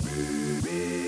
Baby.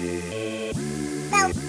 Bow.